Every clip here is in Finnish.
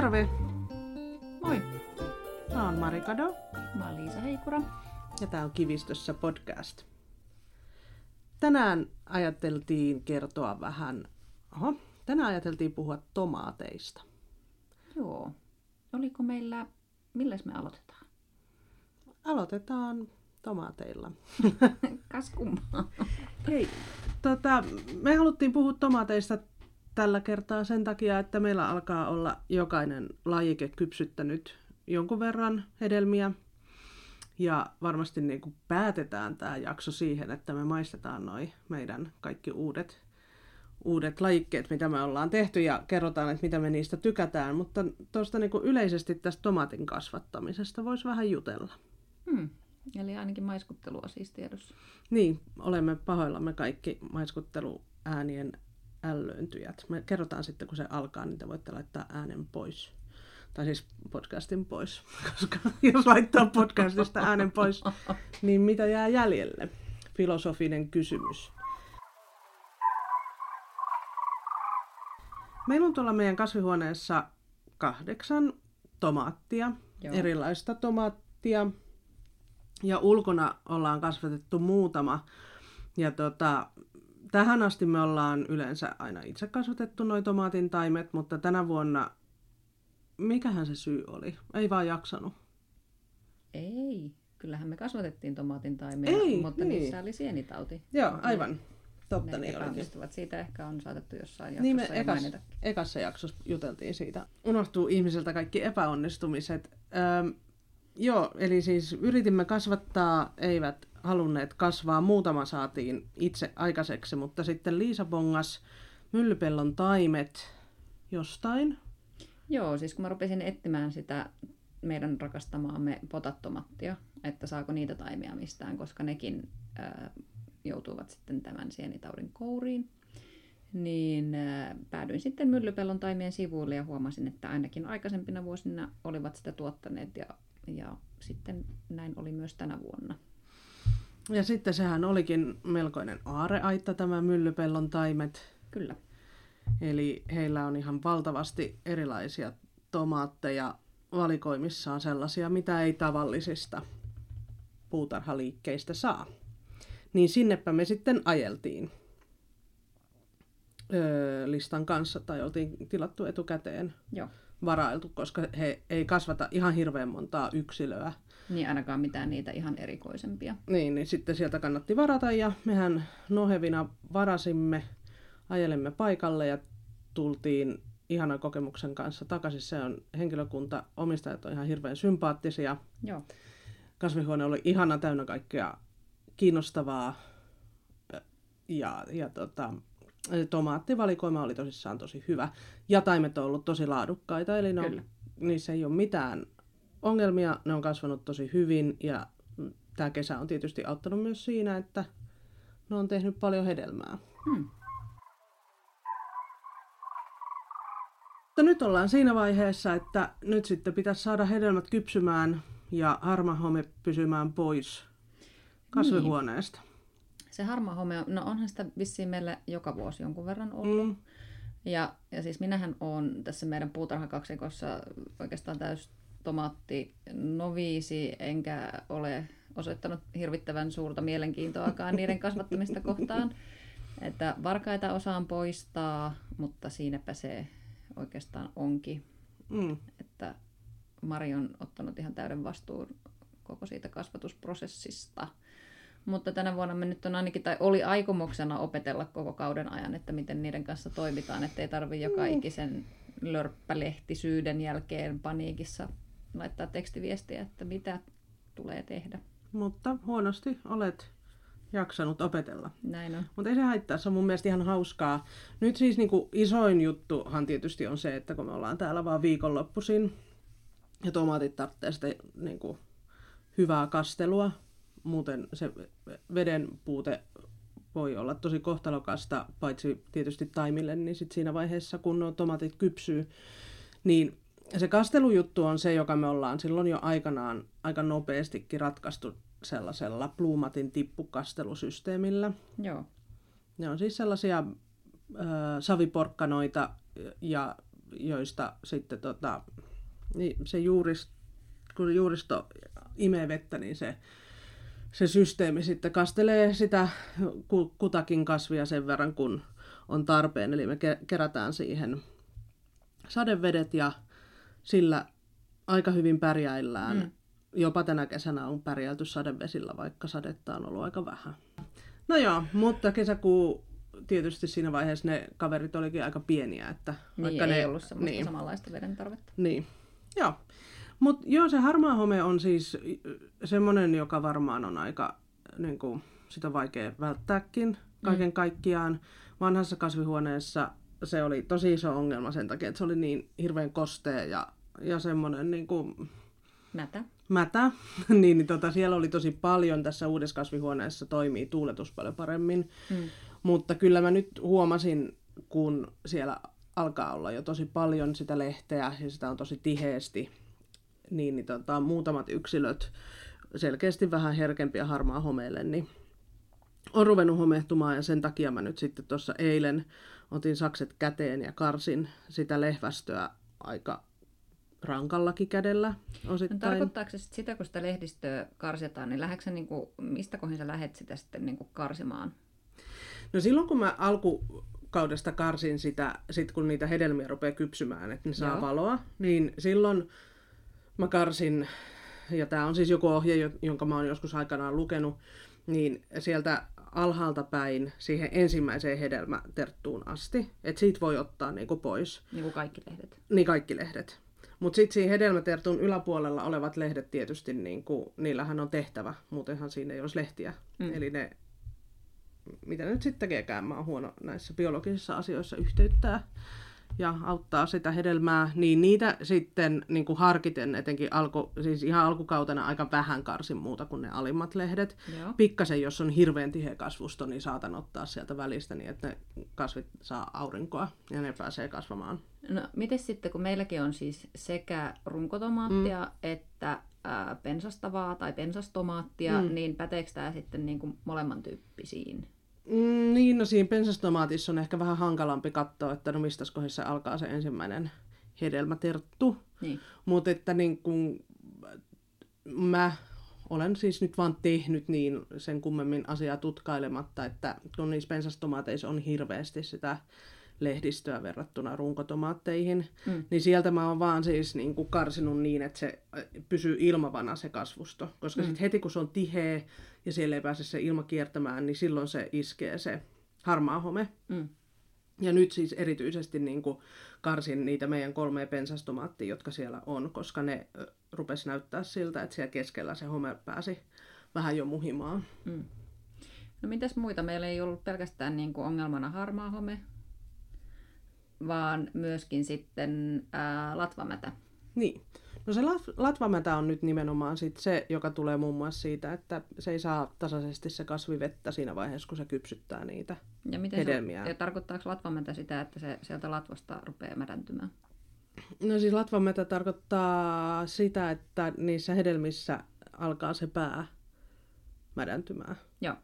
terve! Moi, Mä oon Marikado mä oon Liisa Heikura. ja tää on Kivistössä podcast. Tänään ajateltiin kertoa vähän, oho, tänään ajateltiin puhua tomaateista. Joo. Oliko meillä, milläs me aloitetaan? Aloitetaan tomaateilla. Kas kummaa. Hei, tota, me haluttiin puhua tomaateista tällä kertaa sen takia, että meillä alkaa olla jokainen lajike kypsyttänyt jonkun verran hedelmiä. Ja varmasti niin kuin päätetään tämä jakso siihen, että me maistetaan noi meidän kaikki uudet, uudet lajikkeet, mitä me ollaan tehty ja kerrotaan, että mitä me niistä tykätään. Mutta tuosta niin yleisesti tästä tomaatin kasvattamisesta voisi vähän jutella. Hmm. Eli ainakin maiskuttelua siis tiedossa. Niin, olemme pahoillamme kaikki maiskutteluäänien ällöintyjät. Me kerrotaan sitten, kun se alkaa, niin te voitte laittaa äänen pois. Tai siis podcastin pois, koska jos laittaa podcastista äänen pois, niin mitä jää jäljelle? Filosofinen kysymys. Meillä on tuolla meidän kasvihuoneessa kahdeksan tomaattia, Joo. erilaista tomaattia. Ja ulkona ollaan kasvatettu muutama. Ja tota, tähän asti me ollaan yleensä aina itse kasvatettu noi tomaatin taimet, mutta tänä vuonna, mikähän se syy oli? Ei vaan jaksanut. Ei. Kyllähän me kasvatettiin tomaatin taimia, Ei, mutta niin. niissä oli sienitauti. Joo, aivan. Totta Ne niin olikin. Siitä ehkä on saatettu jossain Niin me jaksossa jo ekas, ekassa jaksossa juteltiin siitä. Unohtuu ihmisiltä kaikki epäonnistumiset. Öö, joo, eli siis yritimme kasvattaa, eivät halunneet kasvaa. Muutama saatiin itse aikaiseksi, mutta sitten Liisa bongas myllypellon taimet jostain. Joo, siis kun mä rupesin etsimään sitä meidän rakastamaamme potattomattia, että saako niitä taimia mistään, koska nekin ää, joutuvat sitten tämän sienitaudin kouriin, niin ää, päädyin sitten myllypellon taimien sivuille ja huomasin, että ainakin aikaisempina vuosina olivat sitä tuottaneet ja, ja sitten näin oli myös tänä vuonna. Ja sitten sehän olikin melkoinen aareaitta tämä myllypellon taimet. Kyllä. Eli heillä on ihan valtavasti erilaisia tomaatteja valikoimissaan sellaisia, mitä ei tavallisista puutarhaliikkeistä saa. Niin sinnepä me sitten ajeltiin öö, listan kanssa, tai oltiin tilattu etukäteen Joo. varailtu, koska he ei kasvata ihan hirveän montaa yksilöä. Niin ainakaan mitään niitä ihan erikoisempia. Niin, niin sitten sieltä kannatti varata ja mehän nohevina varasimme, ajelemme paikalle ja tultiin ihanan kokemuksen kanssa takaisin. Se on henkilökunta, omistajat on ihan hirveän sympaattisia. Joo. Kasvihuone oli ihana täynnä kaikkea kiinnostavaa ja, ja tota, tomaattivalikoima oli tosissaan tosi hyvä. Ja taimet on ollut tosi laadukkaita, eli ne on, Kyllä. niissä ei ole mitään ongelmia, ne on kasvanut tosi hyvin ja tämä kesä on tietysti auttanut myös siinä, että ne on tehnyt paljon hedelmää. Hmm. Mutta nyt ollaan siinä vaiheessa, että nyt sitten pitäisi saada hedelmät kypsymään ja harmahome pysymään pois kasvihuoneesta. Se harmaa home, no onhan sitä vissiin meillä joka vuosi jonkun verran ollut. Mm. Ja, ja siis minähän olen tässä meidän puutarhakaksikossa oikeastaan täys tomaatti noviisi, enkä ole osoittanut hirvittävän suurta mielenkiintoakaan niiden kasvattamista kohtaan. Että varkaita osaan poistaa, mutta siinäpä se oikeastaan onkin. Mm. Että Mari on ottanut ihan täyden vastuun koko siitä kasvatusprosessista. Mutta tänä vuonna me nyt on ainakin, tai oli aikomuksena opetella koko kauden ajan, että miten niiden kanssa toimitaan, ettei tarvi joka ikisen lörppälehtisyyden jälkeen paniikissa laittaa tekstiviestiä, että mitä tulee tehdä. Mutta huonosti olet jaksanut opetella. Näin on. Mutta ei se haittaa, se on mun mielestä ihan hauskaa. Nyt siis niinku isoin juttuhan tietysti on se, että kun me ollaan täällä vaan viikonloppuisin ja tomaatit tarvitsee sitä niinku hyvää kastelua, muuten se veden puute voi olla tosi kohtalokasta, paitsi tietysti taimille, niin sit siinä vaiheessa, kun nuo tomaatit kypsyy, niin se kastelujuttu on se, joka me ollaan silloin jo aikanaan aika nopeastikin ratkaistu sellaisella Blumatin tippukastelusysteemillä. Joo. Ne on siis sellaisia ö, saviporkkanoita ja joista sitten tota, niin se juurist, kun juuristo imee vettä, niin se, se systeemi sitten kastelee sitä kutakin kasvia sen verran, kun on tarpeen. Eli me kerätään siihen sadevedet ja sillä aika hyvin pärjäillään. Mm. Jopa tänä kesänä on pärjäilty sadevesillä, vaikka sadetta on ollut aika vähän. No joo, mutta kesäkuu tietysti siinä vaiheessa ne kaverit olikin aika pieniä. Että niin, vaikka ei ne, ollut semmoista niin. samanlaista veden tarvetta. Niin, joo. Mutta joo, se harmaa home on siis semmoinen, joka varmaan on aika, niin kuin, sitä vaikea välttääkin kaiken mm. kaikkiaan. Vanhassa kasvihuoneessa se oli tosi iso ongelma sen takia, että se oli niin hirveän kostea ja, ja semmoinen niin kuin, Mätä. Mätä. niin, niin tota, siellä oli tosi paljon, tässä uudessa kasvihuoneessa toimii tuuletus paljon paremmin. Mm. Mutta kyllä mä nyt huomasin, kun siellä alkaa olla jo tosi paljon sitä lehteä ja sitä on tosi tiheesti, niin, niin tota, muutamat yksilöt selkeästi vähän herkempiä harmaa homeelle, niin on ruvennut homehtumaan ja sen takia mä nyt sitten tuossa eilen otin sakset käteen ja karsin sitä lehvästöä aika rankallakin kädellä osittain. No, tarkoittaako se sitä, kun sitä lehdistöä karsitaan, niin lähdetkö niin kuin, mistä kohin sä lähdet sitä sitten niin kuin karsimaan? No silloin kun mä alkukaudesta karsin sitä, sit kun niitä hedelmiä rupeaa kypsymään, että ne saa Joo. valoa, niin silloin mä karsin, ja tämä on siis joku ohje, jonka mä oon joskus aikanaan lukenut, niin sieltä alhaalta päin siihen ensimmäiseen hedelmäterttuun asti. Että siitä voi ottaa niinku pois. Niin kuin kaikki lehdet. Niin kaikki lehdet. Mutta sitten siinä hedelmätertun yläpuolella olevat lehdet tietysti, niinku, niillähän on tehtävä, muutenhan siinä ei olisi lehtiä. Mm. Eli ne, mitä ne nyt sitten tekeekään, mä oon huono näissä biologisissa asioissa yhteyttää ja auttaa sitä hedelmää, niin niitä sitten niin kuin harkiten, etenkin alku, siis ihan alkukautena aika vähän karsin muuta kuin ne alimmat lehdet. Joo. Pikkasen, jos on hirveän tiheä kasvusto, niin saatan ottaa sieltä välistä niin, että ne kasvit saa aurinkoa ja ne pääsee kasvamaan. No, miten sitten, kun meilläkin on siis sekä runkotomaattia mm. että pensastavaa tai pensastomaattia, mm. niin päteekö tämä sitten niin kuin molemman tyyppisiin Mm, niin, no siinä pensastomaatissa on ehkä vähän hankalampi katsoa, että no mistä kohdassa alkaa se ensimmäinen hedelmäterttu. Niin. Mutta että niin kun, mä olen siis nyt vaan tehnyt niin sen kummemmin asiaa tutkailematta, että kun niissä pensastomaateissa on hirveästi sitä lehdistöä verrattuna runkotomaatteihin, mm. niin sieltä mä oon vaan siis niin kuin karsinut niin, että se äh, pysyy ilmavana se kasvusto. Koska mm. sitten heti kun se on tiheä ja siellä ei pääse se ilma kiertämään, niin silloin se iskee se harmaa home. Mm. Ja nyt siis erityisesti niin kuin karsin niitä meidän kolme pensastomaattia, jotka siellä on, koska ne rupesi näyttää siltä, että siellä keskellä se home pääsi vähän jo muhimaan. Mm. No mitäs muita? Meillä ei ollut pelkästään niin kuin ongelmana harmaa home, vaan myöskin sitten ää, latvamätä. Niin. No se latvamätä on nyt nimenomaan sit se, joka tulee muun muassa siitä, että se ei saa tasaisesti se kasvi vettä siinä vaiheessa, kun se kypsyttää niitä ja miten hedelmiä. Se, ja tarkoittaako latvamätä sitä, että se sieltä latvasta rupeaa mädäntymään? No siis latvamätä tarkoittaa sitä, että niissä hedelmissä alkaa se pää mädäntymään. Joo.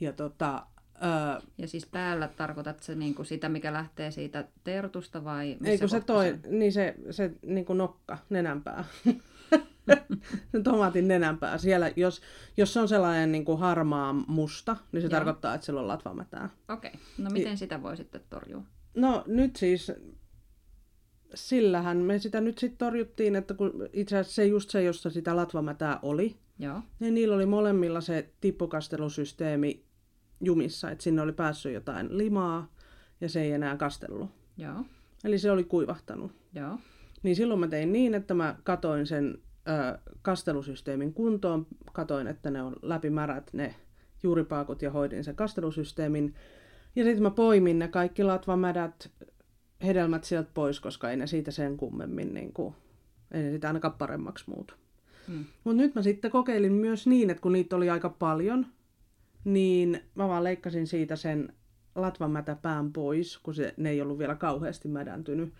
Ja tota, Öö, ja siis päällä tarkoitat se niin kuin sitä, mikä lähtee siitä tertusta vai missä Ei kun se toi, se... niin se, se niin kuin nokka, nenänpää. se tomaatin nenänpää. Siellä, jos, jos se on sellainen niin kuin harmaa musta, niin se Joo. tarkoittaa, että sillä on latvamätää. Okei, okay. no miten I... sitä voi sitten torjua? No nyt siis, sillähän me sitä nyt sitten torjuttiin, että kun itse asiassa se just se, jossa sitä latvamätää oli, Joo. niin niillä oli molemmilla se tippukastelusysteemi jumissa, että sinne oli päässyt jotain limaa ja se ei enää kastellut. Joo. Eli se oli kuivahtanut. Joo. Niin silloin mä tein niin, että mä katoin sen ö, kastelusysteemin kuntoon, katoin, että ne on läpimärät ne juuripaakut ja hoidin sen kastelusysteemin. Ja sitten mä poimin ne kaikki latvamädät hedelmät sieltä pois, koska ei ne siitä sen kummemmin, niin kuin, ei ne sitä ainakaan paremmaksi muutu. Hmm. Mutta nyt mä sitten kokeilin myös niin, että kun niitä oli aika paljon, niin mä vaan leikkasin siitä sen latvamätä pään pois, kun se, ne ei ollut vielä kauheasti mädäntynyt.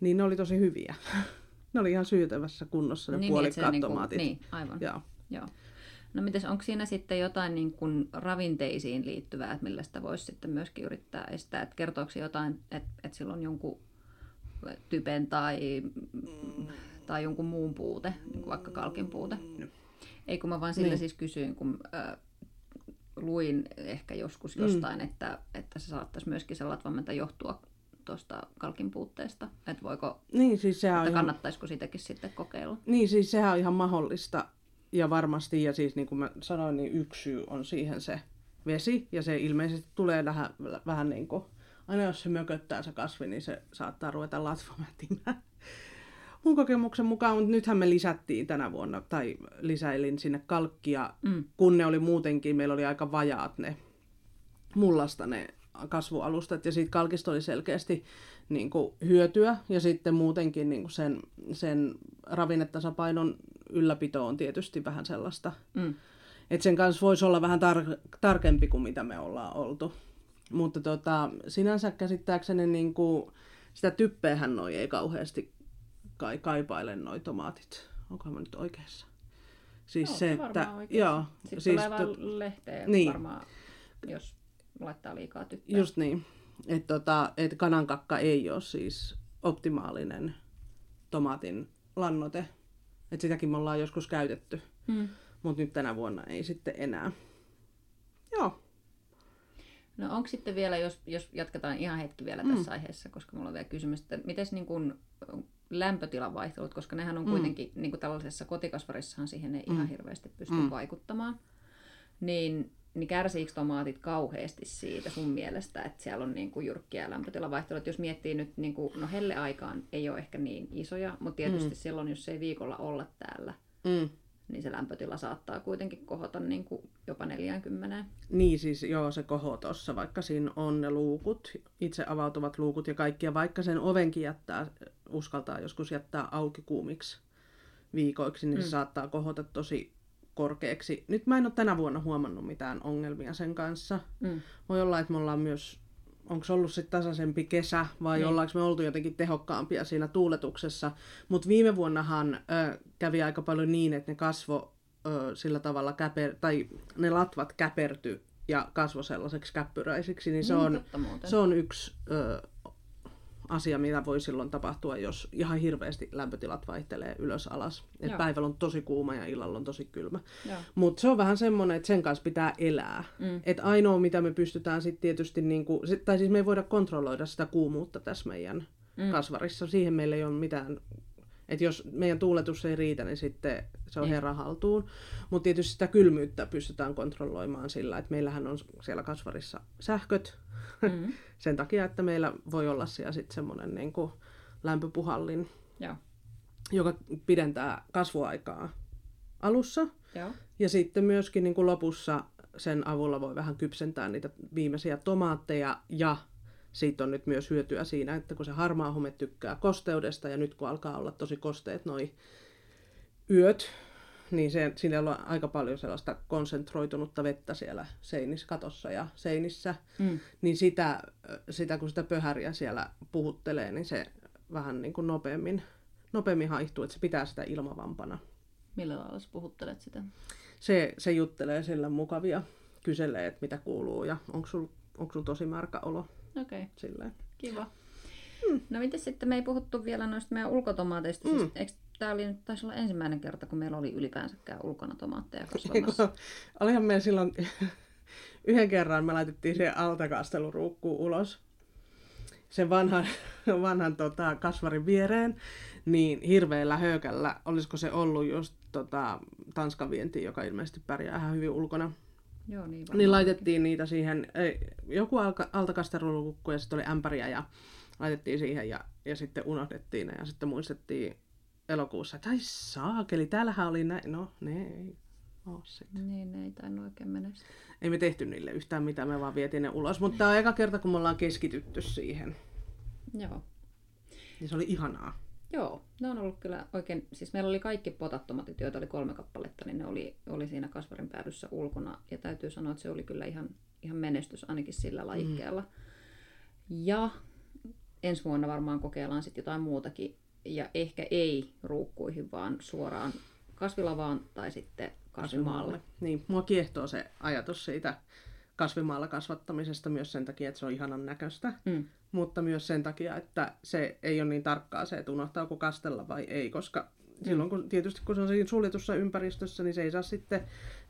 Niin ne oli tosi hyviä. ne oli ihan syytävässä kunnossa ne niin, puolikkaat niin, tomaatit. Niin, aivan. Joo. Joo. No mites, onko siinä sitten jotain niin kuin ravinteisiin liittyvää, että millä sitä voisi sitten myöskin yrittää estää? Että kertooko jotain, että, että sillä on jonkun typen tai, tai jonkun muun puute, niin kuin vaikka kalkin puute. Ei kun mä vaan sille Niin. siis kysyin, kun äh, luin ehkä joskus jostain, että, että se saattaisi myöskin se latvammenta johtua tuosta kalkin puutteesta. Että voiko, Niin siis sehän on että ihan, kannattaisiko sitäkin sitten kokeilla. niin siis sehän on ihan mahdollista ja varmasti ja siis niin kuin mä sanoin, niin yksi syy on siihen se vesi ja se ilmeisesti tulee vähän, vähän niin kuin, aina jos se mököttää se kasvi, niin se saattaa ruveta latvamätimään. Mun kokemuksen mukaan, mutta nythän me lisättiin tänä vuonna, tai lisäilin sinne kalkkia, Mm. kun ne oli muutenkin, meillä oli aika vajaat ne mullasta ne kasvualustat, ja siitä kalkista oli selkeästi niin kuin, hyötyä, ja sitten muutenkin niin kuin sen, sen ravinnetasapainon ylläpito on tietysti vähän sellaista, Mm. että sen kanssa voisi olla vähän tar- tarkempi kuin mitä me ollaan oltu. Mutta tota, sinänsä käsittääkseni niin kuin, sitä typpeähän noi ei kauheasti kai kaipaile noi tomaatit. Onkohan mä nyt oikeassa? Siis Oot se, että... oikeassa. Joo, Sitten siis tulee vaan lehteen Niin. varmaan, jos laittaa liikaa typpää. Just niin. Että tota, et kanankakka ei ole siis optimaalinen tomaatin lannote. Et sitäkin me ollaan joskus käytetty, Mm. mutta nyt tänä vuonna ei sitten enää. Joo. No onko sitten vielä, jos, jos jatketaan ihan hetki vielä Mm. tässä aiheessa, koska mulla on vielä kysymys, että miten niin kuin lämpötilan vaihtelut, koska nehän on Mm. kuitenkin niin kuin tällaisessa kotikasvarissahan siihen ei ihan hirveästi pysty Mm. vaikuttamaan, niin, niin kärsiikö tomaatit kauheasti siitä sun mielestä, että siellä on niin kuin jyrkkiä lämpötilavaihtelut? Jos miettii nyt, niin kuin, no helleaikaan ei ole ehkä niin isoja, mutta tietysti Mm. silloin, jos ei viikolla olla täällä, Mm. Niin se lämpötila saattaa kuitenkin kohota niin kuin jopa 40. Niin siis joo, se koho tossa, vaikka siinä on ne luukut, itse avautuvat luukut ja kaikki, ja vaikka sen ovenkin jättää, uskaltaa joskus jättää auki kuumiksi viikoiksi, niin se Mm. saattaa kohota tosi korkeaksi. Nyt mä en ole tänä vuonna huomannut mitään ongelmia sen kanssa. Mm. Voi olla, että me ollaan myös, onko ollut sitten tasaisempi kesä vai Niin. ollaanko me oltu jotenkin tehokkaampia siinä tuuletuksessa. Mutta viime vuonnahan ö, kävi aika paljon niin, että ne kasvo ö, sillä tavalla käper, tai ne latvat käperty ja kasvo sellaiseksi käppyräisiksi, niin se Niin, on, se on yksi ö, asia, mitä voi silloin tapahtua, jos ihan hirveästi lämpötilat vaihtelee ylös alas. Et Joo. päivällä on tosi kuuma ja illalla on tosi kylmä. Mutta se on vähän semmoinen, että sen kanssa pitää elää. Mm. Et ainoa, mitä me pystytään sitten tietysti, niinku, sit, tai siis me ei voida kontrolloida sitä kuumuutta tässä meidän mm. kasvarissa. Siihen meillä ei ole mitään, että jos meidän tuuletus ei riitä, niin sitten se on Niin. herran haltuun. Mutta tietysti sitä kylmyyttä pystytään kontrolloimaan sillä, että meillähän on siellä kasvarissa sähköt. Mm. Sen takia, että meillä voi olla siellä sitten semmoinen niinku lämpöpuhallin, Joo. joka pidentää kasvuaikaa alussa. Joo. Ja sitten myöskin niin kuin lopussa sen avulla voi vähän kypsentää niitä viimeisiä tomaatteja ja siitä on nyt myös hyötyä siinä, että kun se harmaa home tykkää kosteudesta ja nyt kun alkaa olla tosi kosteet noi yöt, niin se, siinä on aika paljon sellaista konsentroitunutta vettä siellä seinissä, katossa ja seinissä, Mm. niin sitä, sitä kun sitä pöhäriä siellä puhuttelee, niin se vähän niin kuin nopeammin, nopeammin haihtuu, että se pitää sitä ilmavampana. Millä lailla sä puhuttelet sitä? se, se juttelee sillä mukavia, kyselee, että mitä kuuluu ja onko sul, onko sul tosi märkä olo Okei, okay, kiva. No miten sitten, me ei puhuttu vielä noista meidän ulkotomaateista. Mm. Siis, eikö tämä oli nyt taisi olla ensimmäinen kerta, kun meillä oli ylipäänsäkään ulkona tomaatteja kasvamassa? Olihan meillä silloin yhden kerran me laitettiin se altakasteluruukkuun ulos sen vanhan, vanhan tota, kasvarin viereen, niin hirveällä höökällä, olisiko se ollut just tota, Tanskan vienti, joka ilmeisesti pärjää ihan hyvin ulkona, Joo, niin Niin laitettiin niitä siihen, ei, joku alka, altakastelulukku ja sitten oli ämpäriä ja laitettiin siihen ja, ja sitten unohdettiin ne ja sitten muistettiin elokuussa, että ai saakeli, täällähän oli näin. No, ne ei sitten. Niin, ne ei tainnut oikein menestyä. Ei me tehty niille yhtään mitään, me vaan vietiin ne ulos. Mutta tämä on eka kerta, kun me ollaan keskitytty siihen. Joo. Niin se oli ihanaa. Joo, ne on ollut kyllä oikein, siis meillä oli kaikki potattomatit, joita oli kolme kappaletta, niin ne oli, oli siinä kasvarin päädyssä ulkona. Ja täytyy sanoa, että se oli kyllä ihan, ihan menestys ainakin sillä lajikkeella. Mm. Ja ensi vuonna varmaan kokeillaan sitten jotain muutakin. Ja ehkä ei ruukkuihin, vaan suoraan kasvilavaan tai sitten kasvimaalle. Niin, mua kiehtoo se ajatus siitä kasvimaalla kasvattamisesta myös sen takia, että se on ihanan näköistä, Mm. mutta myös sen takia, että se ei ole niin tarkkaa se, että unohtaako kastella vai ei, koska silloin kun, tietysti kun se on siinä suljetussa ympäristössä, niin se ei saa sitten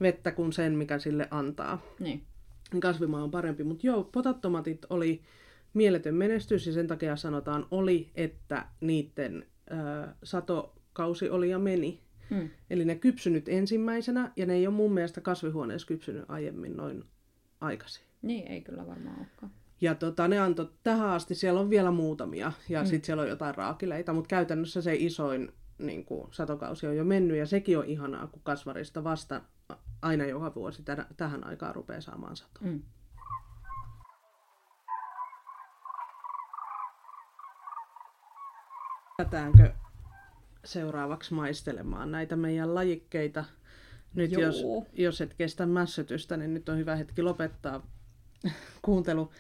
vettä kuin sen, mikä sille antaa. Niin. Kasvimaa on parempi, mutta joo, potattomatit oli mieletön menestys ja sen takia sanotaan oli, että niiden ö, satokausi oli ja meni. Mm. Eli ne kypsynyt ensimmäisenä ja ne ei ole mun mielestä kasvihuoneessa kypsynyt aiemmin noin aikaisin. Niin, ei kyllä varmaan olekaan. Ja tota, ne antoi tähän asti, siellä on vielä muutamia ja mm. sitten siellä on jotain raakileita, mutta käytännössä se isoin niin kuin, satokausi on jo mennyt ja sekin on ihanaa, kun kasvarista vasta aina joka vuosi tä- tähän aikaan rupeaa saamaan satoa. Mm. Lähdetäänkö seuraavaksi maistelemaan näitä meidän lajikkeita? Nyt Joo. jos, jos et kestä mässytystä, niin nyt on hyvä hetki lopettaa kuuntelu.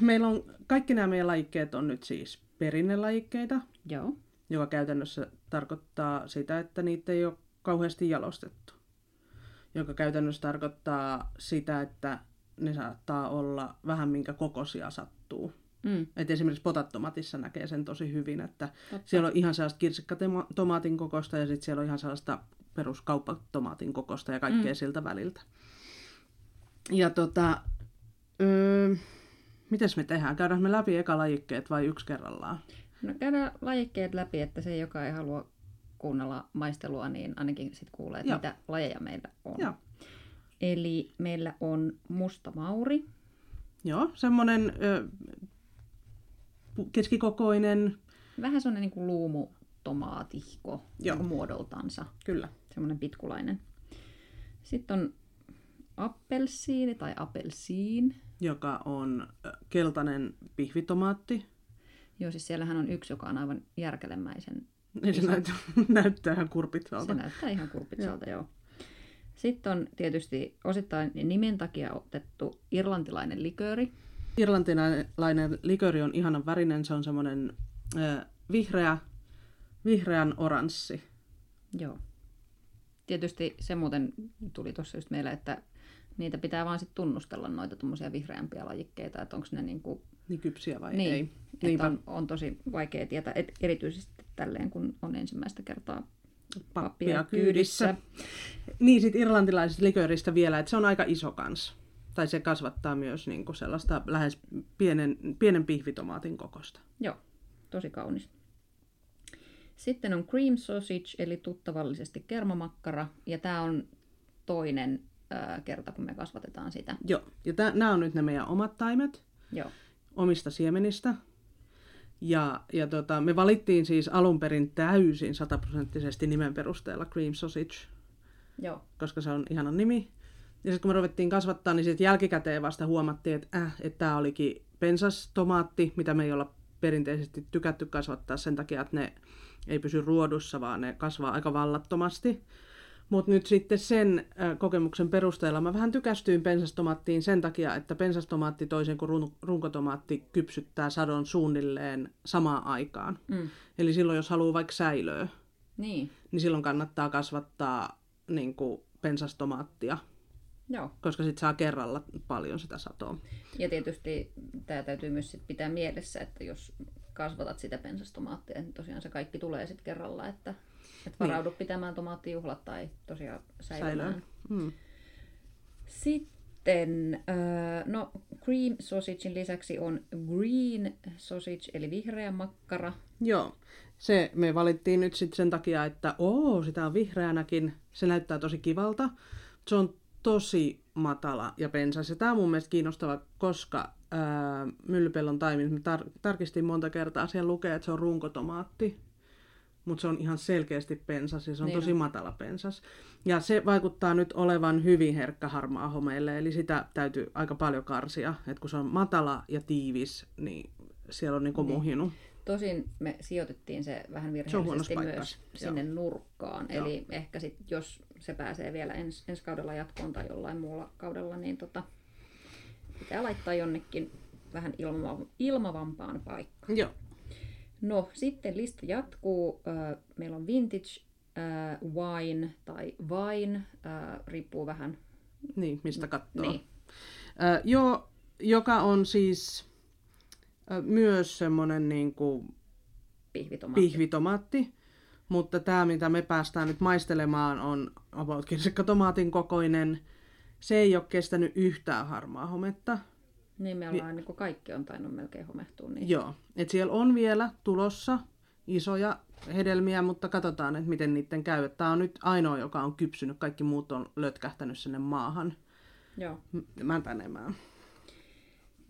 Meillä on, kaikki nämä meidän lajikkeet on nyt siis perinnelajikkeita, Joo. joka käytännössä tarkoittaa sitä, että niitä ei ole kauheasti jalostettu. Joka käytännössä tarkoittaa sitä, että ne saattaa olla vähän minkä kokoisia sattuu. Mm. Et esimerkiksi potattomatissa näkee sen tosi hyvin, että Totta. siellä on ihan sellaista kirsikkatomaatin kokosta ja sitten siellä on ihan sellaista peruskauppatomaatin kokosta ja kaikkea mm. siltä väliltä. Ja tota, öö, mites me tehdään? Käydään me läpi eka lajikkeet vai yksi kerrallaan? No käydään lajikkeet läpi, että se, joka ei halua kuunnella maistelua, niin ainakin sitten kuulee, että Joo. mitä lajeja meillä on. Joo. Eli meillä on musta mauri, Joo, semmonen ö, keskikokoinen, vähän sellainen niin kuin luumutomaatihko Joo. muodoltansa, kyllä. Semmoinen pitkulainen. Sitten on appelsiini tai apelsiin. joka on keltainen pihvitomaatti. Joo, siis siellähän on yksi, joka on aivan järkelemäisen. Niin se näyttää, näyttää ihan Se kurpitsalta. näyttää ihan kurpitsalta, joo. Sitten on tietysti osittain nimen takia otettu irlantilainen likööri. Irlantilainen liköri on ihanan värinen, se on semmoinen ö, vihreä, vihreän oranssi. Joo. Tietysti se muuten tuli tuossa just meille, että niitä pitää vaan sit tunnustella noita tuommoisia vihreämpiä lajikkeita, että onko ne niinku, Niin kypsiä vai niin, ei? Niinpä. on, on, tosi vaikea tietää, et erityisesti tälleen, kun on ensimmäistä kertaa pappia kyydissä. Niin, sit irlantilaisesta likööristä vielä, että se on aika iso kans. Tai se kasvattaa myös niin kuin sellaista lähes pienen, pienen pihvitomaatin kokosta. Joo, tosi kaunis. Sitten on cream sausage, eli tuttavallisesti kermamakkara, ja tämä on toinen ää, kerta, kun me kasvatetaan sitä. Joo, ja nämä on nyt ne meidän omat taimet Joo, omista siemenistä. Ja, ja tota, me valittiin siis alun perin täysin sataprosenttisesti nimen perusteella cream sausage, joo, koska se on ihanan nimi. Ja sitten kun me ruvettiin kasvattaa, niin sitten jälkikäteen vasta huomattiin, että, äh, että tämä olikin pensastomaatti, mitä me ei olla perinteisesti tykätty kasvattaa sen takia, että ne ei pysy ruodussa, vaan ne kasvaa aika vallattomasti. Mutta nyt sitten sen kokemuksen perusteella mä vähän tykästyin pensastomaattiin sen takia, että pensastomaatti toisin kuin run- runkotomaatti kypsyttää sadon suunnilleen samaan aikaan. mm. Eli silloin jos haluaa vaikka säilöä, niin, niin silloin kannattaa kasvattaa niin kuin pensastomaattia, joo. koska sitten saa kerralla paljon sitä satoa. Ja tietysti tämä täytyy myös sit pitää mielessä, että jos kasvatat sitä pensastomaattia, niin tosiaan se kaikki tulee sitten kerralla, että, että varaudu niin. pitämään tomaattijuhlat tai tosiaan säilymään. Mm. Sitten, äh, no cream sausagein lisäksi on green sausage, eli vihreä makkara. Joo, se me valittiin nyt sitten sen takia, että oo, sitä on vihreänäkin, se näyttää tosi kivalta. Se on tosi matala ja pensas. Ja tämä on mun mielestä kiinnostava, koska ää, myllypellon taimin, mä tar- tarkistin monta kertaa, siellä lukee, että se on runkotomaatti. Mutta se on ihan selkeästi pensas ja se on Niin tosi on. matala pensas. Ja se vaikuttaa nyt olevan hyvin herkkä harmaa homeelle, eli sitä täytyy aika paljon karsia. Et kun se on matala ja tiivis, niin siellä on niinku Niin. muhinut. Tosin me sijoitettiin se vähän Se virheellisesti paikassa, myös sinne nurkkaan. Joo. Eli ehkä sit, jos se pääsee vielä ens, ensi kaudella jatkoon tai jollain muulla kaudella, niin tota, pitää laittaa jonnekin vähän ilma, ilmavampaan paikkaan. Joo. No, sitten lista jatkuu. Meillä on vintage ö, wine tai wine, ö, riippuu vähän Niin, mistä katsoo. niin, Ö, joo, joka on siis ö, myös semmoinen niin kuin Pihvitomaatti. pihvitomaatti. Mutta tämä, mitä me päästään nyt maistelemaan, on about kirsikkatomaatin kokoinen. Se ei ole kestänyt yhtään harmaa hometta. Niin me ollaan, niin kuin kaikki on tainnut melkein homehtua. Niin. Joo, et siellä on vielä tulossa isoja hedelmiä, mutta katsotaan, että miten niiden käy. Tämä on nyt ainoa, joka on kypsynyt. Kaikki muut on lötkähtänyt sinne maahan Joo. m- mätänemään.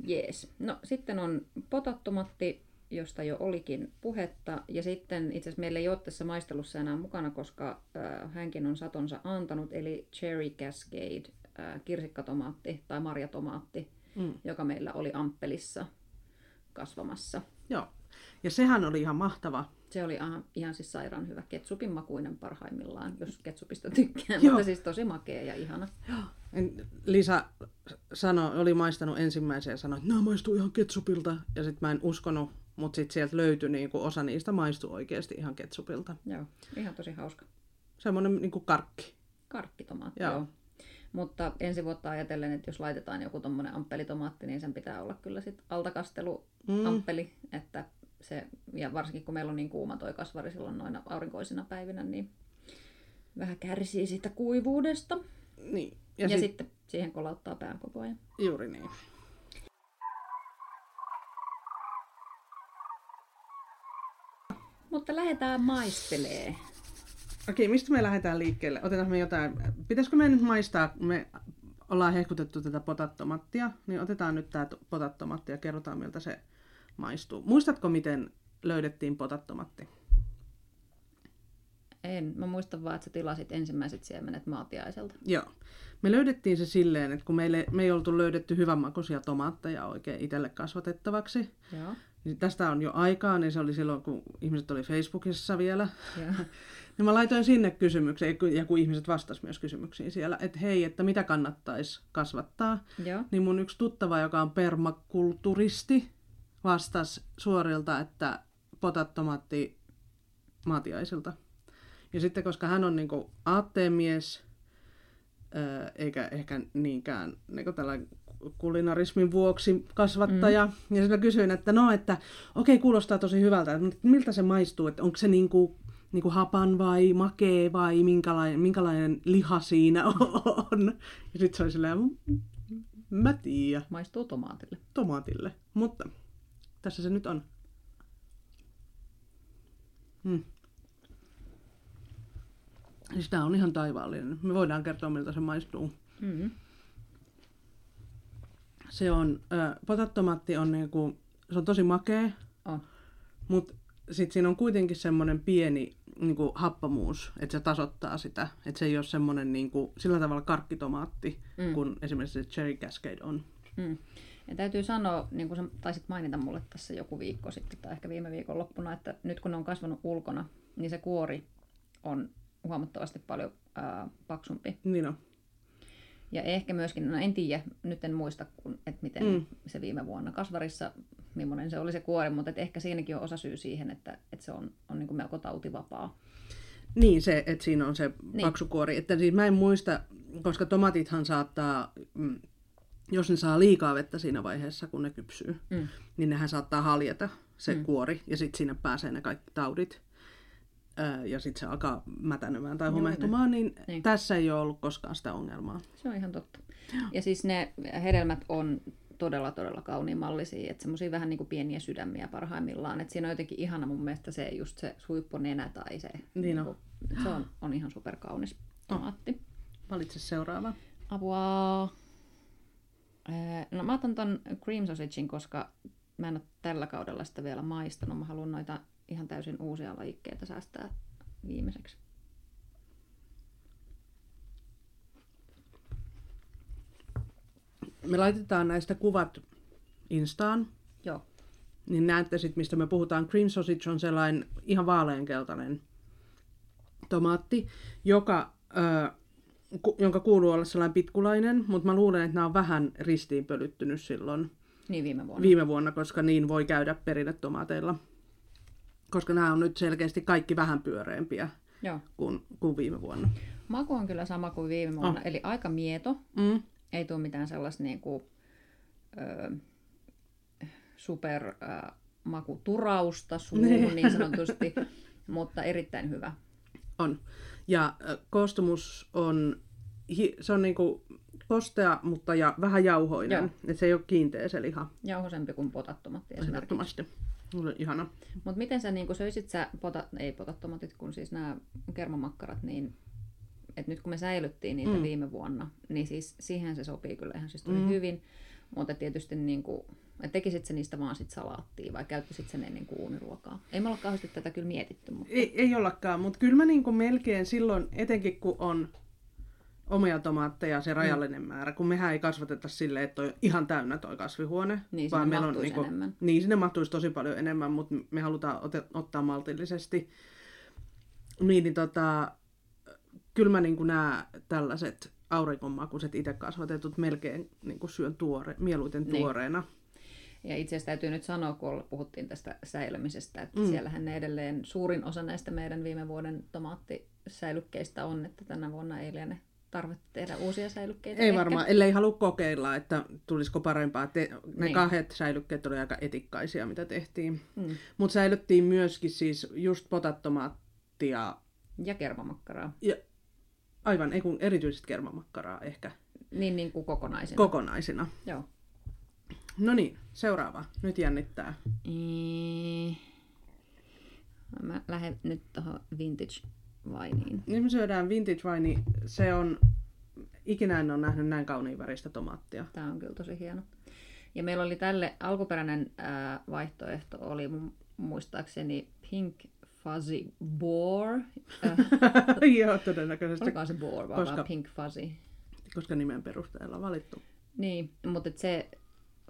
Jees. No sitten on potattomatti, josta jo olikin puhetta. Ja sitten itse asiassa meillä ei ole tässä maistelussa enää mukana, koska äh, hänkin on satonsa antanut, eli Cherry Cascade, kirsikkatomaatti tai marjatomaatti, Mm. joka meillä oli Amppelissa kasvamassa. Joo, ja sehän oli ihan mahtava. Se oli ihan, ihan siis sairaan hyvä ketsupin makuinen parhaimmillaan, jos ketsupista tykkää, Joo. mutta siis tosi makea ja ihana. En- Lisa sano, oli maistanut ensimmäisen ja sanoi, että nämä maistuu ihan ketsupilta. Ja sitten mä en uskonut, mutta sitten sieltä löytyi niinku osa niistä maistuu oikeasti ihan ketsupilta. Joo, ihan tosi hauska. Semmoinen niinku karkki. Karkkitomaatti, Joo. joo. Mutta ensi vuotta ajatellen, että jos laitetaan joku tommonen amppelitomaatti, niin sen pitää olla kyllä sit altakastelu Mm. amppeli, että se, ja varsinkin kun meillä on niin kuuma toi kasvari silloin noina aurinkoisina päivinä, niin vähän kärsii siitä kuivuudesta. Niin. Ja, Ja, sit... sitten siihen kolauttaa pään koko ajan. juuri niin. Mutta lähdetään maistelee. Okei, mistä me lähdetään liikkeelle? Otetaan me jotain. Pitäisikö me nyt maistaa, me ollaan hehkutettu tätä potattomattia, niin otetaan nyt tämä potattomatti ja kerrotaan miltä se maistuu. Muistatko, miten löydettiin potattomatti? En. Mä muistan vaan, että sä tilasit ensimmäiset siemenet maatiaiselta. Joo. Me löydettiin se silleen, että kun meille, me ei oltu löydetty hyvänmakuisia tomaatteja oikein itselle kasvatettavaksi, Joo. niin tästä on jo aikaa, niin se oli silloin, kun ihmiset oli Facebookissa vielä. Niin mä laitoin sinne kysymyksiä, ja kun ihmiset vastasivat myös kysymyksiin siellä, että hei, että mitä kannattaisi kasvattaa. Joo. Niin mun yksi tuttava, joka on permakulturisti, vastasi suorilta, että potattomaatti maatiaisilta. Ja sitten, koska hän on niinku aatteemies, eikä ehkä niinkään niinku tällainen kulinarismin vuoksi kasvattaja. Mm. Ja sitten mä kysyin, että no, että okei, okay, kuulostaa tosi hyvältä, mutta miltä se maistuu, että onko se niinku, niinku hapan vai makee vai minkälainen, minkälainen liha siinä on. Ja sitten se oli silleen, "Mm, mä tiedän, Maistuu tomaatille. tomaatille. Mutta tässä se nyt on. Hmm. Siis tää on ihan taivaallinen. Me voidaan kertoa, miltä se maistuu. Mm-hmm. Se on, äh, potattomatti on niinku, se on tosi makea, On. mutta sitten siinä on kuitenkin semmoinen pieni niinku, happamuus, että se tasoittaa sitä. Että se ei ole semmoinen niinku, sillä tavalla karkkitomaatti, Mm. kuin esimerkiksi se Cherry Cascade on. Mm. Ja täytyy sanoa, niin kuin sä taisit mainita mulle tässä joku viikko sitten tai ehkä viime viikon loppuna, että nyt kun ne on kasvanut ulkona, niin se kuori on huomattavasti paljon ää, paksumpi. Niin on. Ja ehkä myöskin, no en tiedä, nyt en muista, kun, että miten. Mm. se viime vuonna kasvarissa, millainen se oli se kuori, mutta et ehkä siinäkin on osa syy siihen, että, että se on, on niin kuin melko tautivapaa. Niin, se, että siinä on se Niin. niin. paksu kuori. Että siis mä en muista, koska tomatithan saattaa, mm, jos ne saa liikaa vettä siinä vaiheessa, kun ne kypsyy, Mm. niin nehän saattaa haljeta se Mm. kuori, ja sitten sinne pääsee ne kaikki taudit. Ja sitten se alkaa mätänemään tai homehtumaan, niin, Niin. niin tässä ei ole ollut koskaan sitä ongelmaa. Se on ihan totta. Ja siis ne hedelmät on todella, todella kauniimallisia, että semmoisia vähän niin kuin pieniä sydämiä parhaimmillaan. että siinä on jotenkin ihana mun mielestä se just se suipponenä tai se, Niin on. kuin, se on, on ihan superkaunis tomaatti. Valitse seuraava. Apua. Ee, No mä otan ton cream sausagein, koska mä en ole tällä kaudella sitä vielä maistanut. Mä haluan noita ihan täysin uusia lajikkeita säästää viimeiseksi. Me laitetaan näistä kuvat Instaan, Joo. niin näette sitten, mistä me puhutaan. Cream sausage on sellainen ihan vaaleankeltainen tomaatti, joka, ö, ku, jonka kuuluu olla sellainen pitkulainen, mutta mä luulen, että nämä on vähän ristiinpölyttynyt silloin Niin viime vuonna. viime vuonna, koska niin voi käydä perinnetomaateilla. Koska nämä on nyt selkeästi kaikki vähän pyöreämpiä Joo. kuin, kuin viime vuonna. Maku on kyllä sama kuin viime vuonna, eli aika mieto. Mm. Ei tule mitään sellaista niinku, ö, super ö, makuturausta suuhun niin sanotusti, mutta erittäin hyvä. On. Ja koostumus on, se on niinku kostea, mutta ja vähän jauhoinen. Joo. Et se ei ole kiinteä se liha. Jauhosempi kuin potattomatti esimerkiksi. Ehdottomasti. Mulle ihana. Mutta miten sä niin söisit sä, pota, ei potattomatit, kun siis nämä kermamakkarat, niin että nyt kun me säilyttiin niitä mm. viime vuonna, niin siis siihen se sopii kyllä ihan siis tosi mm. hyvin. Mutta tietysti niin kuin, että tekisit sä niistä vaan sit salaattia vai käyttäisit sä ne niin kuin uuniruokaa? Ei me olla kauheasti tätä kyllä mietitty, mutta Ei, ei ollakaan, mutta kyllä mä niinku melkein silloin, etenkin kun on omia tomaatteja se rajallinen mm. määrä, kun mehän ei kasvateta silleen, että on ihan täynnä toi kasvihuone. Niin, sinne mahtuisi enemmän. Niin, sinne mahtuisi tosi paljon enemmän, mutta me halutaan ote, ottaa maltillisesti. Niin, niin tota, kyllä mä niin näen tällaiset aurinkonmakuiset itse kasvatetut melkein niin syön tuore, mieluiten Niin. tuoreena. Ja itse asiassa täytyy nyt sanoa, kun puhuttiin tästä säilymisestä, että mm. siellähän ne edelleen suurin osa näistä meidän viime vuoden tomaattisäilykkeistä on, että tänä vuonna ei liene tarvitse tehdä uusia säilykkeitä. Ei ehkä. varmaan, ellei halua kokeilla, että tulisiko parempaa. Te, ne Niin. niin. kahdet säilykkeet oli aika etikkaisia, mitä tehtiin. Mm. Mutta säilyttiin myöskin siis just potattomaattia, Ja kermamakkaraa. ja aivan, ei kun erityisesti kermamakkaraa ehkä Niin, niin kuin kokonaisena. kokonaisina. Joo. No niin, seuraava. Nyt jännittää. Ee, Mä lähden nyt tuohon vintage vainiin. Nyt me syödään vintage wine, se on, ikinä en ole nähnyt näin kauniin väristä tomaattia. Tämä on kyllä tosi hieno. Ja meillä oli tälle alkuperäinen ää, vaihtoehto, oli mun muistaakseni Pink Fuzzy Boar. Äh, Joo, todennäköisesti, olikohan se Boar vai Koska- vaan Pink Fuzzy? koska nimen perusteella valittu. Niin, mutta se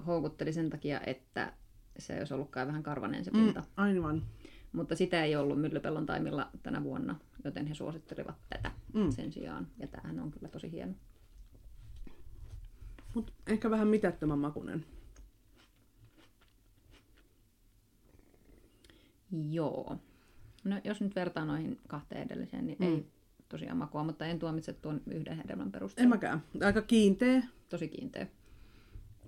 houkutteli sen takia, että se olisi ollutkaan vähän karvanen se pinta. Mm. Aivan. Mutta sitä ei ollut Myllypellon taimilla tänä vuonna, joten he suosittelivat tätä Mm. mm. sen sijaan. Ja tämähän on kyllä tosi hieno. Mut ehkä vähän mitättömän makunen. Joo. No jos nyt vertaa noihin kahteen edelliseen, niin mm. ei tosiaan makua, mutta en tuomitse tuon yhden hedelmän En perusteella. mäkään. Aika kiinteä. Tosi kiinteä.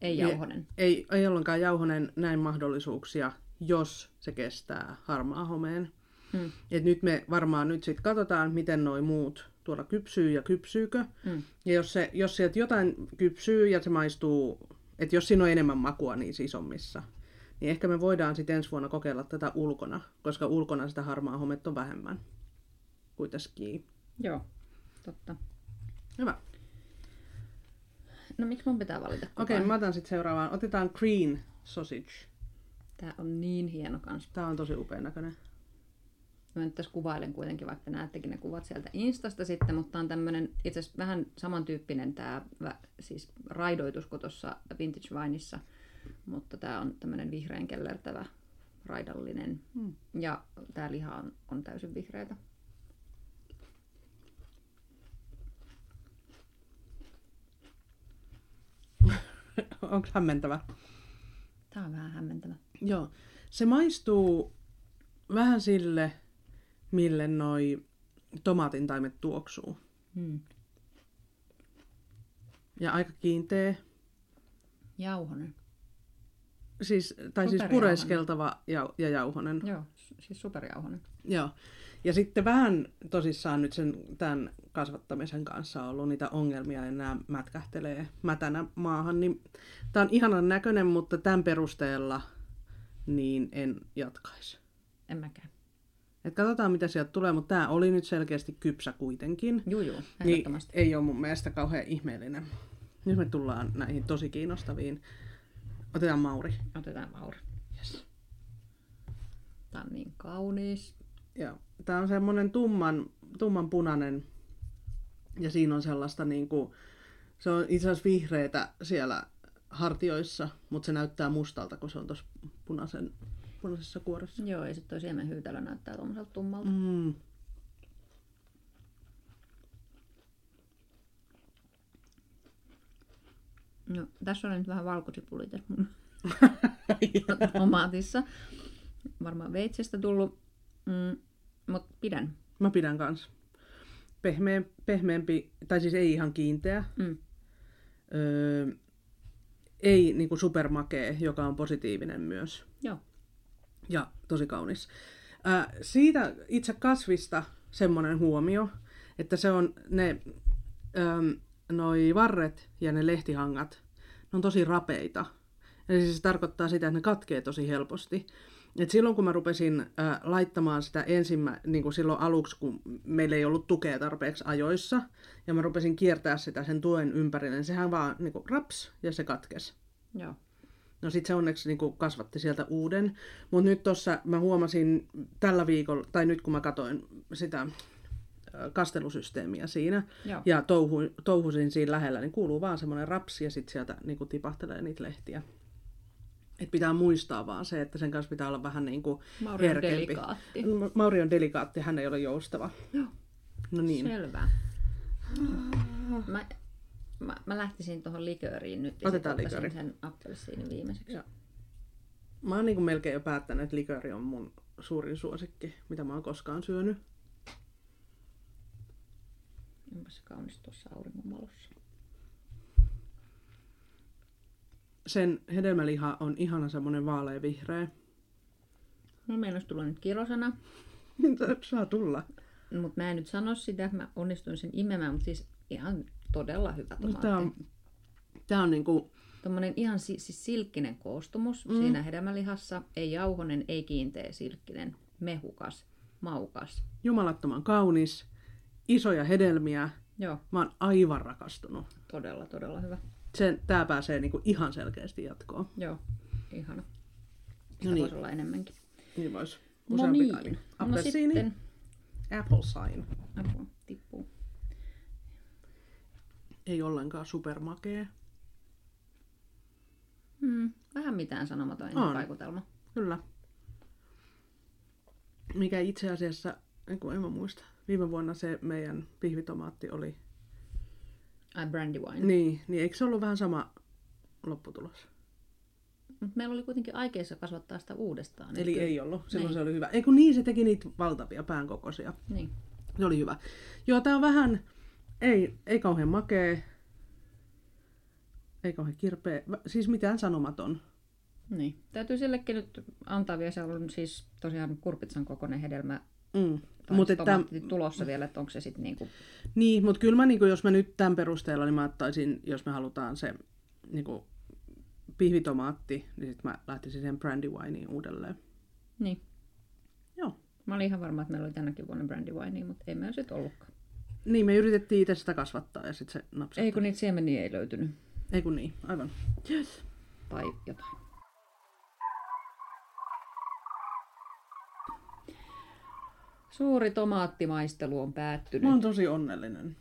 Ei jauhonen. Ei, ei ollenkaan jauhonen näin mahdollisuuksia, jos se kestää harmaa homeen. Mm. Et nyt me varmaan nyt sitten katsotaan, miten noi muut tuolla kypsyy ja kypsyykö. Mm. Ja jos, se, jos sieltä jotain kypsyy ja se maistuu, että jos siinä on enemmän makua niissä isommissa, niin ehkä me voidaan sitten ensi vuonna kokeilla tätä ulkona, koska ulkona sitä harmaa hometta on vähemmän kuin tässä kiinni. Joo, totta. Hyvä. No miksi mun pitää valita? Okei, ajan? mä otan sitten seuraavaan. Otetaan green sausage. Tää on niin hieno kans. Tää on tosi upean näköinen. Mä nyt tässä kuvailen kuitenkin, vaikka näettekin ne kuvat sieltä Instasta sitten, mutta on tämmönen itse asiassa vähän samantyyppinen tämä siis raidoitus kuin tuossa Vintage Wineissa, mutta tämä on tämmöinen vihreän kellertävä raidallinen Hmm. ja tämä liha on, on täysin vihreätä. Onko hämmentävä? Tämä on vähän hämmentävä. Joo. Se maistuu vähän sille, mille noi tomaatin taimet tuoksuu. Hmm. Ja aika kiinteä. Jauhonen. Siis, tai siis pureskeltava ja, ja jauhonen. Joo, siis superjauhonen. Joo. Ja sitten vähän tosissaan nyt sen tämän kasvattamisen kanssa on ollut niitä ongelmia ja nämä mätkähtelee mätänä maahan. Niin tämä on ihanan näköinen, mutta tämän perusteella niin en jatkaisi. En mäkään. Et katsotaan mitä sieltä tulee, mutta tämä oli nyt selkeästi kypsä kuitenkin. Juu, juu, Niin ei ole mun mielestä kauhean ihmeellinen. Nyt me tullaan näihin tosi kiinnostaviin. Otetaan Mauri. Otetaan Mauri. Yes. Tämä on niin kaunis. Ja tämä on semmoinen tumman, tumman punainen ja siinä on sellaista niinku, se on itse asiassa vihreätä siellä hartioissa, mutta se näyttää mustalta, kun se on tuossa punaisen, punaisessa kuoressa. Joo, ja sitten toi siemenhyytelö näyttää tuommoiselta tummalta. Mm. No, tässä on nyt vähän valkosipuli tässä mun tomaatissa. Varmaan veitsestä tullut, mm, mutta pidän. Mä pidän kans. Pehmeä, pehmeämpi, tai siis ei ihan kiinteä, Mm. Öö, ei niin kuin supermakee, joka on positiivinen myös. Joo. Ja tosi kaunis. Ää, siitä itse kasvista semmoinen huomio, että se on ne äm, noi varret ja ne lehtihangat, ne on tosi rapeita. Eli siis se tarkoittaa sitä, että ne katkee tosi helposti. Et silloin kun mä rupesin äh, laittamaan sitä ensimmä, niin kuin silloin aluksi, kun meillä ei ollut tukea tarpeeksi ajoissa, ja mä rupesin kiertää sitä sen tuen ympärille, niin sehän vaan niin kuin, raps ja se katkesi. Joo. No sit se onneksi niin kuin, kasvatti sieltä uuden. Mutta nyt tuossa mä huomasin tällä viikolla, tai nyt kun mä katsoin sitä kastelusysteemiä siinä, Joo. ja touhu, touhusin siinä lähellä, niin kuuluu vaan semmoinen rapsi ja sitten sieltä niin kuin, tipahtelee niitä lehtiä. Et pitää muistaa vaan se, että sen kanssa pitää olla vähän niin kuin Mauri on herkempi. delikaatti. Ma- Mauri on delikaatti, hän ei ole joustava. Joo. No niin. Selvä. Mä, mä, mä lähtisin tuohon likööriin nyt Otetaan likööri. sen appelsiinin viimeiseksi. Joo. Mä oon niin kuin melkein jo päättänyt, että likööri on mun suurin suosikki, mitä mä oon koskaan syönyt. Onpa se kaunis tuossa auringonvalossa. Sen hedelmäliha on ihana semmonen vaaleavihreä. No meillä tullut nyt kirosana, Saa tulla. mutta mä en nyt sano sitä, mä onnistuin sen imemään, mutta siis ihan todella hyvä tomaatti. Tää on, tää on niinku, Tuommoinen ihan si- siis silkkinen koostumus mm. siinä hedelmälihassa. Ei jauhonen, ei kiinteä silkkinen, mehukas, maukas. jumalattoman kaunis, isoja hedelmiä. Joo, Mä oon aivan rakastunut. todella, todella hyvä. Sen, tää pääsee niinku ihan selkeästi jatkoon. Joo, ihana. No Sitä niin. voisi olla enemmänkin. Niin vois. No niin, no Appelsiini, sitten... apple sign. Apua, tippuu. Ei ollenkaan supermakee. Hmm, vähän mitään sanomaton On. vaikutelma. Kyllä. Mikä itse asiassa, en kun en mä muista, viime vuonna se meidän pihvitomaatti oli. Ai brandy wine. Niin, niin eikö se ollut vähän sama lopputulos? Mut meillä oli kuitenkin aikeissa kasvattaa sitä uudestaan. Eli Nyt- ei ollut. Silloin Niin. se oli hyvä. Ei kun niin, se teki niitä valtavia päänkokoisia. Niin. Se oli hyvä. Joo, tää on vähän, ei, ei kauhean makee. Ei kauhean kirpeä. Siis mitään sanomaton. niin. Täytyy sillekin nyt antaa vielä, se on siis tosiaan kurpitsan kokoinen hedelmä. Mm. Mutta että, tulossa vielä, että onko se sitten niinku... niin, mutta kyllä mä, niinku, jos mä nyt tämän perusteella, niin mä ottaisin, jos me halutaan se niinku, pihvitomaatti, niin sit mä lähtisin sen brandy wineen uudelleen. Niin. Joo. Mä olin ihan varma, että meillä oli tänäkin vuonna brandy winea, mutta ei meillä sitten ollutkaan. Niin, me yritettiin itse sitä kasvattaa ja sitten se napsahti. Ei kun niitä siemeniä ei löytynyt. Ei kun niin, aivan. Yes. Tai jotain. Suuri tomaattimaistelu on päättynyt. Mä oon tosi onnellinen.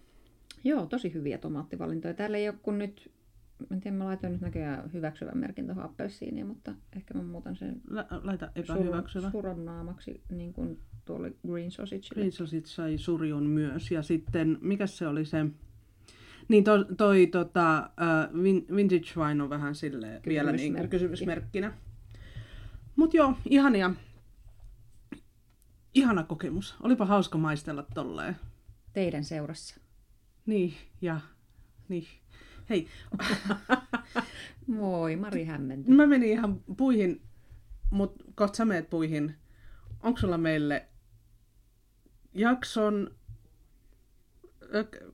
Joo, tosi hyviä tomaattivalintoja. Täällä ei ole kun nyt, mä en tiedä, mä laitoin nyt näköjään hyväksyvän merkin tuohon appelsiiniin, mutta ehkä mä muutan sen Lä- laita epähyväksyvä. suron naamaksi niin kuin tuolle green sausagelle. Green Sausage sai surjon myös. Ja sitten, mikä se oli se... Niin toi, toi tota, uh, vintage wine on vähän silleen vielä niin kysymysmerkkinä. Mut joo, ihania. Ihana kokemus. Olipa hauska maistella tolleen. Teidän seurassa. Niin, ja niin. Hei, Moi, Mari hämmenty. mä menin ihan puihin, mut kohta sä meet puihin. Onko sulla meille jakson,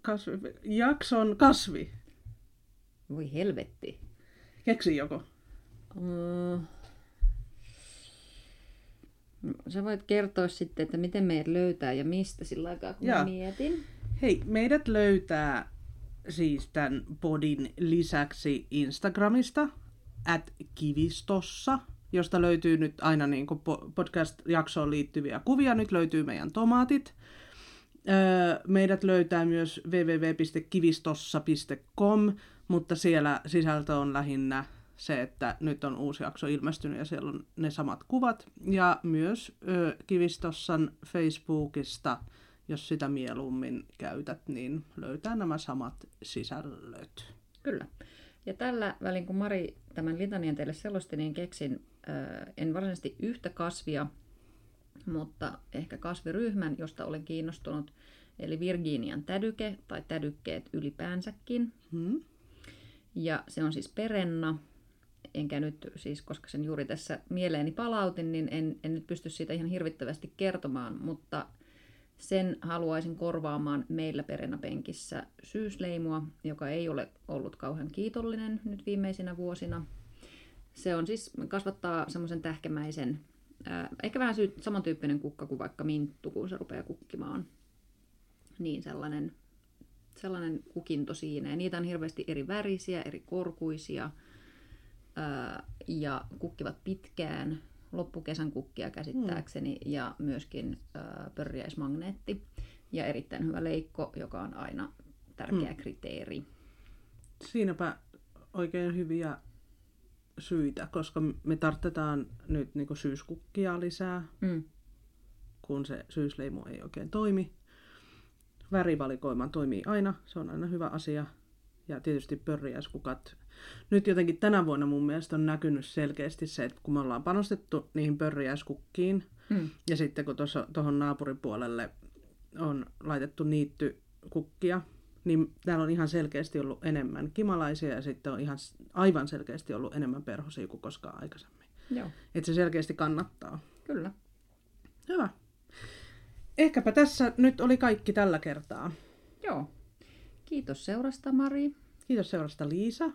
kasvi, jakson kasvi? Voi helvetti. Keksi joko. Mm. No, Sä voit kertoa sitten, että miten meidät löytää ja mistä sillä aikaa, kun mietin. Hei, meidät löytää siis tämän podin lisäksi Instagramista, at kivistossa, josta löytyy nyt aina niin kuin po- podcast-jaksoon liittyviä kuvia. Nyt löytyy meidän tomaatit. Öö, meidät löytää myös www.kivistossa.com, mutta siellä sisältö on lähinnä se, että nyt on uusi jakso ilmestynyt ja siellä on ne samat kuvat. Ja myös ö, Kivistossan Facebookista, jos sitä mieluummin käytät, niin löytää nämä samat sisällöt. Kyllä. Ja tällä välin, kun Mari tämän litanian teille selosti, niin keksin äh, en varsinaisesti yhtä kasvia, mutta ehkä kasviryhmän, josta olen kiinnostunut, eli Virginian tädyke tai tädykkeet ylipäänsäkin. Hmm? Ja se on siis perenna, enkä nyt siis, koska sen juuri tässä mieleeni palautin, niin en, en nyt pysty siitä ihan hirvittävästi kertomaan, mutta sen haluaisin korvaamaan meillä perennapenkissä syysleimua, joka ei ole ollut kauhean kiitollinen nyt viimeisinä vuosina. Se on siis, kasvattaa semmoisen tähkemäisen, ää, ehkä vähän sy- samantyyppinen kukka kuin vaikka minttu, kun se rupeaa kukkimaan. Niin sellainen, sellainen kukinto siinä. Ja niitä on hirveästi eri värisiä, eri korkuisia ja kukkivat pitkään loppukesän kukkia käsittääkseni mm. ja myöskin pörjäismagneetti ja erittäin hyvä leikko, joka on aina tärkeä mm. kriteeri. Siinäpä oikein hyviä syitä, koska me tarvitaan nyt niin syyskukkia lisää, mm. kun se syysleimu ei oikein toimi. Värivalikoima toimii aina, se on aina hyvä asia. Ja tietysti pörriäiskukat nyt jotenkin tänä vuonna mun mielestä on näkynyt selkeästi se, että kun me ollaan panostettu niihin pörriäiskukkiin, mm. ja sitten kun tuohon naapuripuolelle on laitettu niittykukkia, niin täällä on ihan selkeästi ollut enemmän kimalaisia ja sitten on ihan aivan selkeästi ollut enemmän perhosia kuin koskaan aikaisemmin. Joo. Että se selkeästi kannattaa. Kyllä. Hyvä. Ehkäpä tässä nyt oli kaikki tällä kertaa. Joo. Kiitos seurasta Mari. Kiitos seurasta Liisa.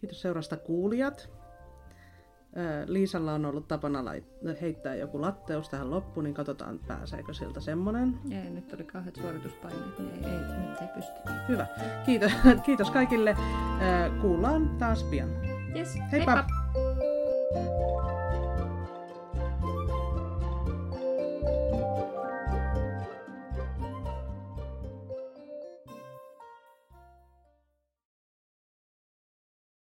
Kiitos seurasta kuulijat. Liisalla on ollut tapana heittää joku latteus tähän loppuun, niin katsotaan pääseekö siltä semmonen. Ei, nyt oli kauheat suorituspaineet, niin ei, ei, nyt ei pysty. Hyvä. Kiitos, kiitos kaikille. Kuullaan taas pian. Yes. Heippa! Heippa.